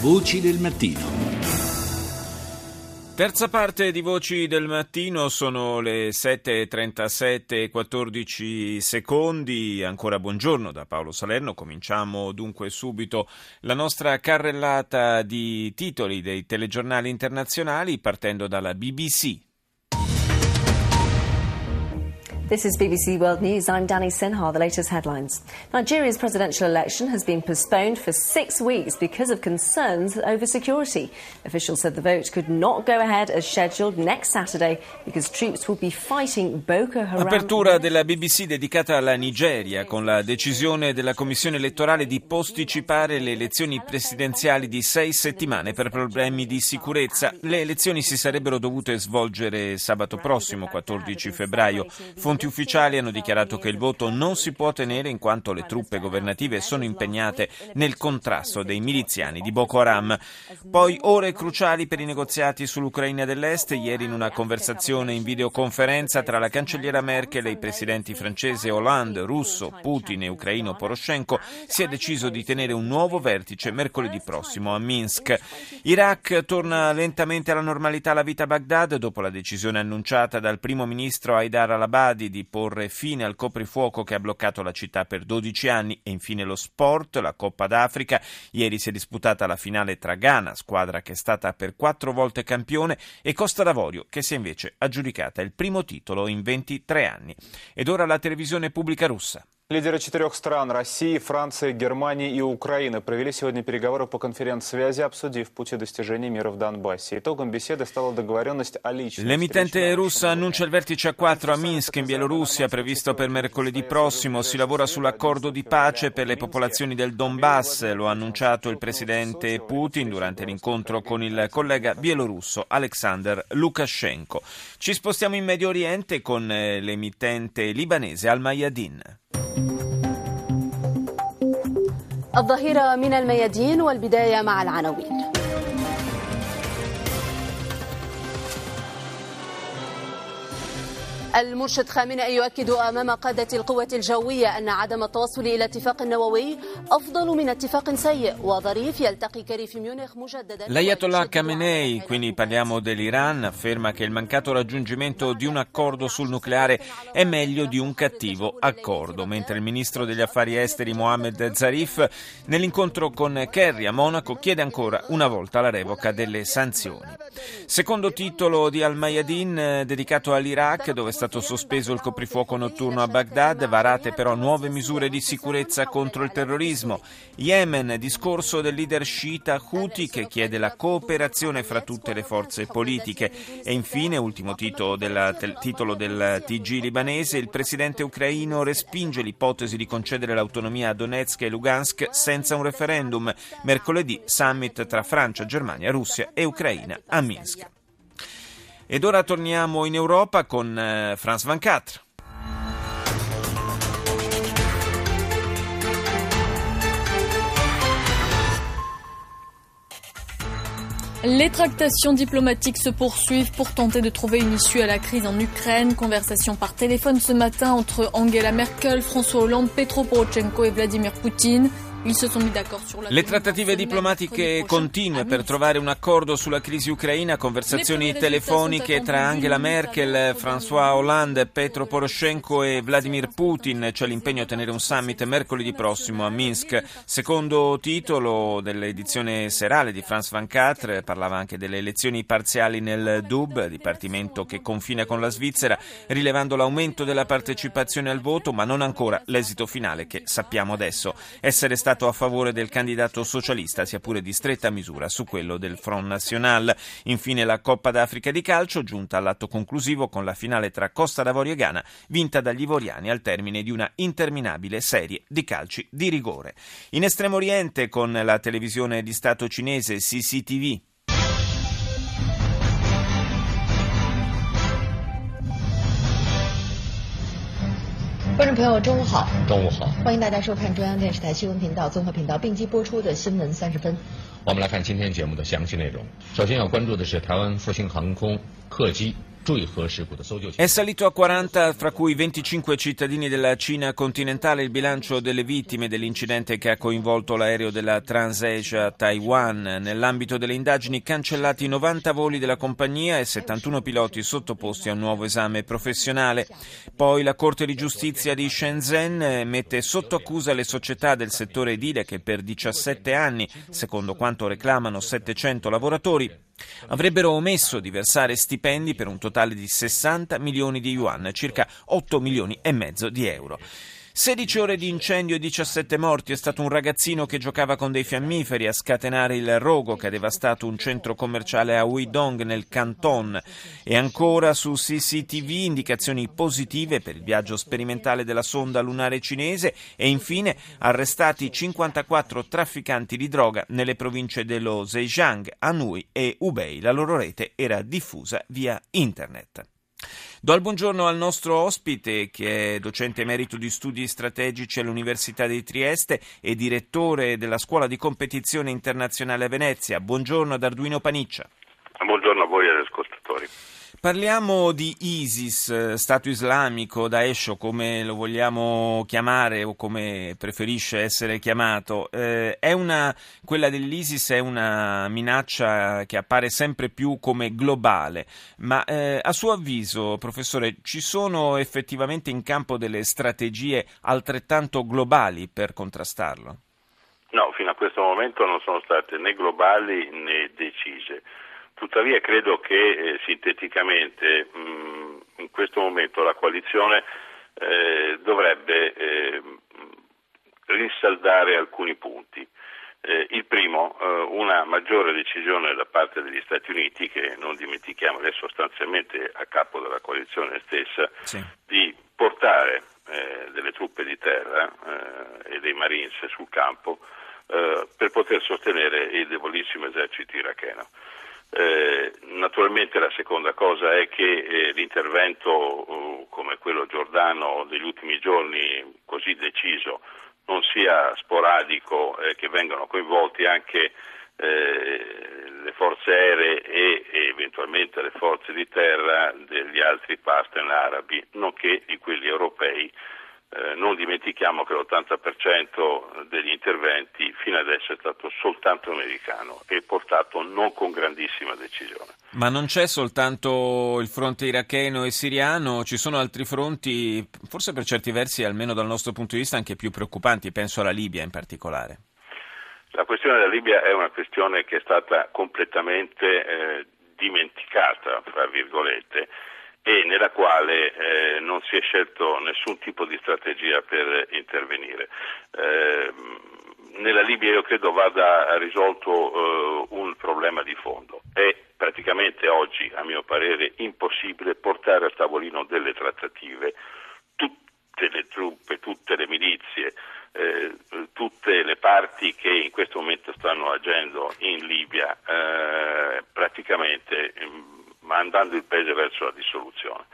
Voci del mattino. Terza parte di Voci del Mattino, sono le 7.37 e 14 secondi. Ancora buongiorno da Paolo Salerno. Cominciamo dunque subito la nostra carrellata di titoli dei telegiornali internazionali partendo dalla BBC. This is BBC World News. I'm Danny Sinha. The latest headlines. Nigeria's presidential election has been postponed for six weeks because of concerns over security. Officials said the vote could not go ahead as scheduled next Saturday because troops will be fighting Boko Haram. Apertura della BBC dedicata alla Nigeria con la decisione della Commissione elettorale di posticipare le elezioni presidenziali di sei settimane per problemi di sicurezza. Le elezioni si sarebbero dovute svolgere sabato prossimo, 14 febbraio. Fonti Fonti ufficiali hanno dichiarato che il voto non si può tenere in quanto le truppe governative sono impegnate nel contrasto dei miliziani di Boko Haram. Poi ore cruciali per i negoziati sull'Ucraina dell'Est. Ieri in una conversazione in videoconferenza tra la cancelliera Merkel e i presidenti francese Hollande, russo, Putin e ucraino Poroshenko si è deciso di tenere un nuovo vertice mercoledì prossimo a Minsk. Iraq torna lentamente alla normalità la vita a Baghdad dopo la decisione annunciata dal primo ministro Haidar al-Abadi di porre fine al coprifuoco che ha bloccato la città per 12 anni e infine lo sport, la Coppa d'Africa. Ieri si è disputata la finale tra Ghana, squadra che è stata per quattro volte campione, e Costa d'Avorio che si è invece aggiudicata il primo titolo in 23 anni. Ed ora la televisione pubblica russa. Лидеры четырех стран – России, Франции, Германии и Украины – провели сегодня переговоры по конференц-связи, обсудив пути достижения мира в Донбассе. Итогом беседы стала договоренность о личной L'emittente russa annuncia il vertice a 4 a Minsk, in Bielorussia, previsto per mercoledì prossimo. Si lavora sull'accordo di pace per le popolazioni del Donbass. Lo ha annunciato il presidente Putin durante l'incontro con il collega bielorusso Alexander Lukashenko. Ci spostiamo in Medio Oriente con eh, l'emittente libanese Al Mayadin. الظهيرة من الميادين والبداية مع العناوين. المرشد خامنئي يؤكد امام قاده القوات الجويه ان عدم التوصل الى اتفاق نووي افضل من اتفاق سيء وظريف يلتقي كيري في ميونخ مجددا L'Ayatollah Khamenei, quindi parliamo dell'Iran, afferma che il mancato raggiungimento di un accordo sul nucleare è meglio di un cattivo accordo, mentre il ministro degli affari esteri Mohammed Zarif nell'incontro con Kerry a Monaco chiede ancora una volta la revoca delle sanzioni. Secondo titolo di Al-Mayadin eh, dedicato all'Iraq dove è stato sospeso il coprifuoco notturno a Baghdad, varate però nuove misure di sicurezza contro il terrorismo. Yemen, discorso del leader sciita Houthi che chiede la cooperazione fra tutte le forze politiche. E infine, ultimo titolo, della, titolo del TG libanese, il presidente ucraino respinge l'ipotesi di concedere l'autonomia a Donetsk e Lugansk senza un referendum. Mercoledì summit tra Francia, Germania, Russia e Ucraina a Minsk. Ed ora torniamo in Europa con eh, Franz Van Catre. Les tractations diplomatiques se poursuivent pour tenter de trouver une issue à la crise en Ukraine. Conversation par téléphone ce matin entre Angela Merkel, François Hollande, Petro Poroshenko et Vladimir Poutine. Le trattative diplomatiche continue per trovare un accordo sulla crisi ucraina, conversazioni telefoniche tra Angela Merkel, François Hollande, Petro Poroshenko e Vladimir Putin. C'è l'impegno a tenere un summit mercoledì prossimo a Minsk. Secondo titolo dell'edizione serale di France 24 parlava anche delle elezioni parziali nel DUB, dipartimento che confina con la Svizzera, rilevando l'aumento della partecipazione al voto, ma non ancora l'esito finale che sappiamo adesso. Essere stato a favore del candidato socialista, sia pure di stretta misura su quello del Front National. Infine la Coppa d'Africa di calcio, giunta all'atto conclusivo con la finale tra Costa d'Avorio e Ghana, vinta dagli ivoriani al termine di una interminabile serie di calci di rigore. In Estremo Oriente, con la televisione di Stato cinese CCTV, 观众朋友，中午好！中午好，欢迎大家收看中央电视台新闻频道综合频道并机播出的新闻三十分。我们来看今天节目的详细内容。首先要关注的是台湾复兴航空客机 È salito a 40, fra cui 25 cittadini della Cina continentale, il bilancio delle vittime dell'incidente che ha coinvolto l'aereo della TransAsia Taiwan. Nell'ambito delle indagini cancellati 90 voli della compagnia e 71 piloti sottoposti a un nuovo esame professionale. Poi la Corte di Giustizia di Shenzhen mette sotto accusa le società del settore edile che per 17 anni, secondo quanto reclamano 700 lavoratori, avrebbero omesso di versare stipendi per un totale di 60 milioni di yuan, circa 8 milioni e mezzo di euro. 16 ore di incendio e 17 morti. È stato un ragazzino che giocava con dei fiammiferi a scatenare il rogo che ha devastato un centro commerciale a Huidong nel Canton. E ancora su CCTV indicazioni positive per il viaggio sperimentale della sonda lunare cinese e infine arrestati 54 trafficanti di droga nelle province dello Zhejiang, Anhui e Hubei. La loro rete era diffusa via internet. Do il buongiorno al nostro ospite che è docente emerito di studi strategici all'Università di Trieste e direttore della Scuola di competizione internazionale a Venezia. Buongiorno ad Arduino Paniccia. Buongiorno a voi e agli ascoltatori. Parliamo di ISIS, eh, Stato islamico, Daesh o come lo vogliamo chiamare o come preferisce essere chiamato. Eh, una, quella dell'ISIS è una minaccia che appare sempre più come globale, ma eh, a suo avviso, professore, ci sono effettivamente in campo delle strategie altrettanto globali per contrastarlo? No, fino a questo momento non sono state né globali né decise. Tuttavia credo che eh, sinteticamente mh, mm, in questo momento la coalizione eh, dovrebbe eh, rinsaldare alcuni punti. Eh, il primo, eh, una maggiore decisione da parte degli Stati Uniti, che non dimentichiamo è sostanzialmente a capo della coalizione stessa, sì. di portare eh, delle truppe di terra e dei Marines sul campo per poter sostenere il debolissimo esercito iracheno. Eh, naturalmente la seconda cosa è che eh, l'intervento uh, come quello giordano degli ultimi giorni così deciso non sia sporadico e eh, che vengano coinvolti anche eh, le forze aeree e, e, eventualmente le forze di terra degli altri partner arabi, nonché di quelli europei eh, non dimentichiamo che l'80% degli interventi fino adesso è stato soltanto americano e portato non con grandissima decisione. Ma non c'è soltanto il fronte iracheno e siriano, ci sono altri fronti, forse per certi versi, almeno dal nostro punto di vista, anche più preoccupanti, penso alla Libia in particolare. La questione della Libia è una questione che è stata completamente eh, dimenticata, fra virgolette e nella quale eh, non si è scelto nessun tipo di strategia per intervenire. Eh, nella Libia io credo vada risolto eh, un problema di fondo. È praticamente oggi, a mio parere, impossibile portare al tavolino delle trattative tutte le truppe, tutte le milizie, eh, tutte le parti che in questo momento stanno agendo in Libia eh, praticamente mandando il paese verso la dissoluzione.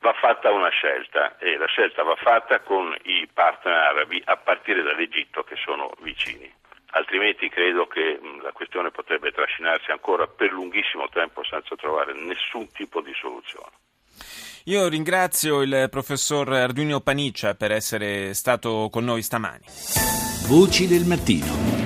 Va fatta una scelta e la scelta va fatta con i partner arabi a partire dall'Egitto che sono vicini. Altrimenti credo che la questione potrebbe trascinarsi ancora per lunghissimo tempo senza trovare nessun tipo di soluzione. Io ringrazio il professor Arduino Paniccia per essere stato con noi stamani. Voci del mattino.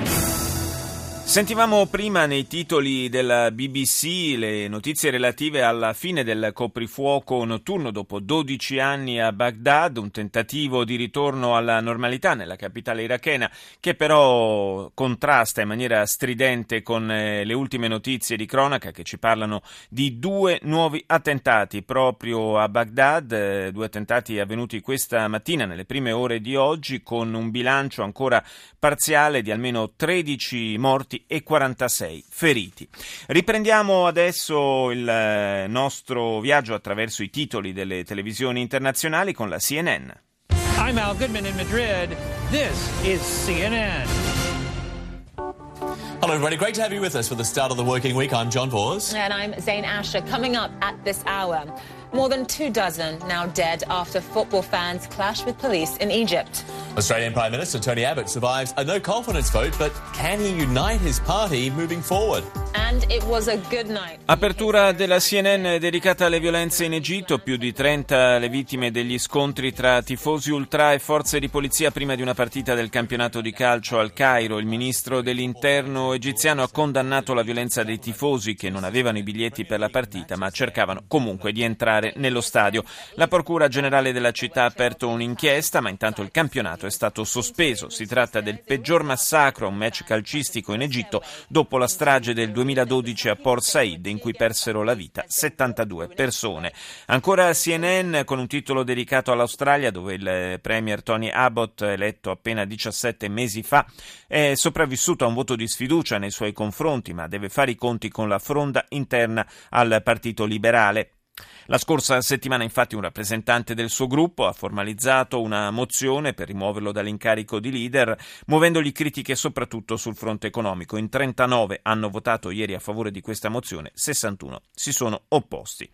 Sentivamo prima nei titoli della BBC le notizie relative alla fine del coprifuoco notturno. Dopo 12 anni a Baghdad, un tentativo di ritorno alla normalità nella capitale irachena che però contrasta in maniera stridente con eh, le ultime notizie di cronaca che ci parlano di due nuovi attentati proprio a Baghdad, eh, due attentati avvenuti questa mattina nelle prime ore di oggi con un bilancio ancora parziale di almeno 13 morti e 46 feriti. Riprendiamo adesso il eh, nostro viaggio attraverso i titoli delle televisioni internazionali con la CNN. I'm Al Goodman in Madrid. This is CNN. Hello, everybody. Great to have you with us for the start of the working week. I'm John Vors. And I'm Zane Asher. Coming up at this hour. More than two dozen now dead after football fans clash with police in Egypt. Australian Prime Minister Tony Abbott survives a no confidence vote, but can he unite his party moving forward? And Apertura della CNN dedicata alle violenze in Egitto, più di 30 le vittime degli scontri tra tifosi ultra e forze di polizia prima di una partita del campionato di calcio al Cairo. Il ministro dell'interno egiziano ha condannato la violenza dei tifosi che non avevano i biglietti per la partita ma cercavano comunque di entrare nello stadio. La procura generale della città ha aperto un'inchiesta ma intanto il campionato è stato sospeso. Si tratta del peggior massacro a un match calcistico in Egitto dopo la strage del 2012 a Port Said in cui persero la vita 72 persone. Ancora CNN con un titolo dedicato all'Australia dove il premier Tony Abbott, eletto appena 17 mesi fa, è sopravvissuto a un voto di sfiducia nei suoi confronti ma deve fare i conti con la fronda interna al Partito Liberale. La scorsa settimana infatti un rappresentante del suo gruppo ha formalizzato una mozione per rimuoverlo dall'incarico di leader, muovendogli critiche soprattutto sul fronte economico. In 39 hanno votato ieri a favore di questa mozione, 61 si sono opposti.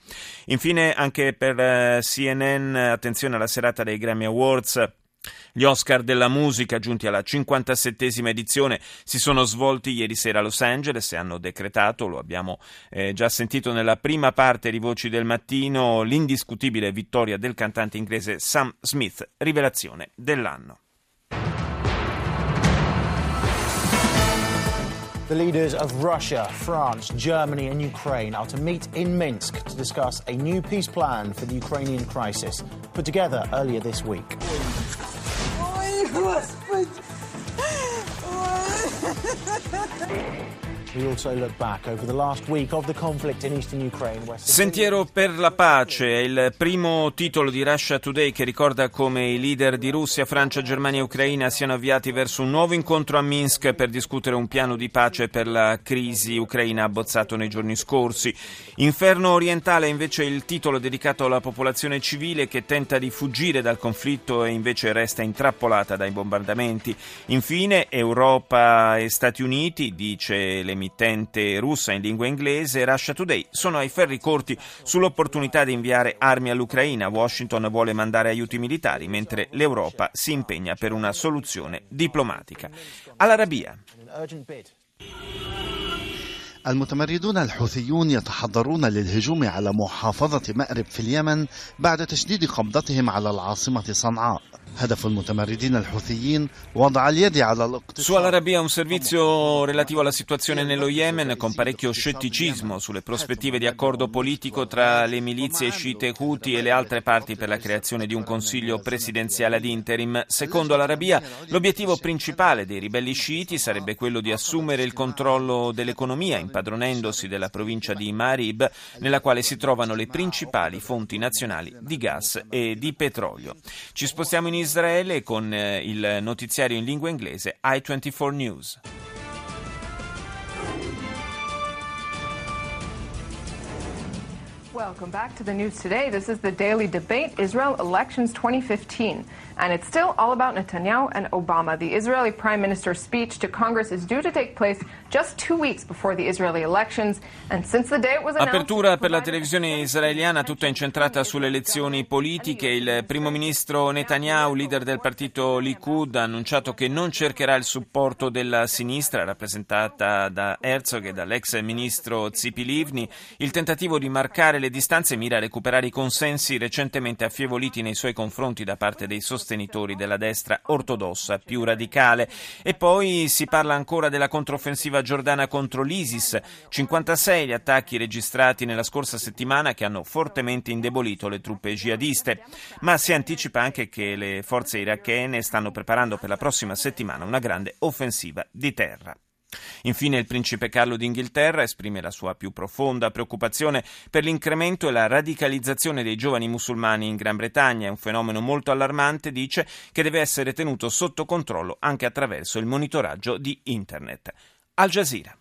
Infine anche per eh, CNN, attenzione alla serata dei Grammy Awards. Gli Oscar della musica, giunti alla 57esima edizione, si sono svolti ieri sera a Los Angeles e hanno decretato, lo abbiamo eh, già sentito nella prima parte di Voci del Mattino, l'indiscutibile vittoria del cantante inglese Sam Smith, rivelazione dell'anno. The leaders of Russia, France, Germany, and Ukraine are to meet in Minsk to discuss a new peace plan for the Ukrainian crisis, put together earlier this week. Господи! Ой. Sentiero per la pace è il primo titolo di Russia Today che ricorda come i leader di Russia, Francia, Germania e Ucraina siano avviati verso un nuovo incontro a Minsk per discutere un piano di pace per la crisi ucraina abbozzato nei giorni scorsi. Inferno orientale è invece il titolo dedicato alla popolazione civile che tenta di fuggire dal conflitto e invece resta intrappolata dai bombardamenti. Infine Europa e Stati Uniti, dice l'emittente emittente russa in lingua inglese, Russia Today, sono ai ferri corti sull'opportunità di inviare armi all'Ucraina. Washington vuole mandare aiuti militari, mentre l'Europa si impegna per una soluzione diplomatica. All'Arabia. المتمردون الحوثيون يتحضرون للهجوم على محافظة مأرب في اليمن بعد تشديد قبضتهم على العاصمة صنعاء هدف المتمردين الحوثيين وضع اليد على الاقتصاد Su Al-Arabia un servizio relativo alla situazione nello Yemen con parecchio scetticismo sulle prospettive di accordo politico tra le milizie sciite Houthi e le altre parti per la creazione di un consiglio presidenziale ad interim. Secondo l'Arabia l'obiettivo principale dei ribelli sciiti sarebbe quello di assumere il controllo dell'economia impadronendosi della provincia di Marib nella quale si trovano le principali fonti nazionali di gas e di petrolio. Ci spostiamo in Israele con eh, il notiziario in lingua inglese i24 News. Welcome back to the news today. This is the daily debate Israel elections 2015. And it's still all about Netanyahu and Obama. The Israeli prime minister's speech to Congress is due to take place just two weeks before the Israeli elections. And since the day it was announced... Apertura per la televisione israeliana, tutta incentrata sulle elezioni politiche. Il primo ministro Netanyahu, leader del partito Likud, ha annunciato che non cercherà il supporto della sinistra, rappresentata da Herzog e dall'ex ministro Zipi Livni. Il tentativo di marcare le distanze mira a recuperare i consensi recentemente affievoliti nei suoi confronti da parte dei sostenitori della destra ortodossa più radicale. E poi si parla ancora della controffensiva giordana contro l'ISIS, 56 gli attacchi registrati nella scorsa settimana che hanno fortemente indebolito le truppe jihadiste, ma si anticipa anche che le forze irachene stanno preparando per la prossima settimana una grande offensiva di terra. Infine il principe Carlo d'Inghilterra esprime la sua più profonda preoccupazione per l'incremento e la radicalizzazione dei giovani musulmani in Gran Bretagna. È un fenomeno molto allarmante, dice, che deve essere tenuto sotto controllo anche attraverso il monitoraggio di Internet. Al Jazeera.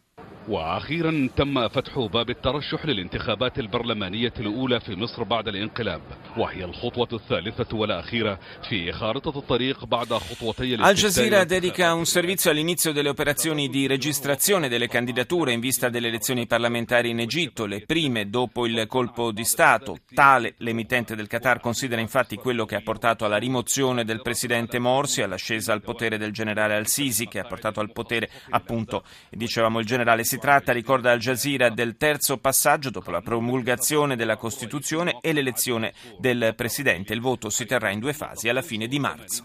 واخيرا تم فتح باب الترشح للانتخابات البرلمانيه الاولى في مصر بعد الانقلاب وهي الخطوه الثالثه والاخيره في خارطه الطريق بعد خطوتي Al Jazeera dedica un servizio all'inizio delle operazioni di registrazione delle candidature in vista delle elezioni parlamentari in Egitto, le prime dopo il colpo di Stato. Tale l'emittente del Qatar considera infatti quello che ha portato alla rimozione del presidente Morsi e all'ascesa al potere del generale Al-Sisi che ha portato al potere appunto, dicevamo, il generale si tratta, ricorda Al Jazeera, del terzo passaggio dopo la promulgazione della Costituzione e l'elezione del Presidente. Il voto si terrà in due fasi alla fine di marzo.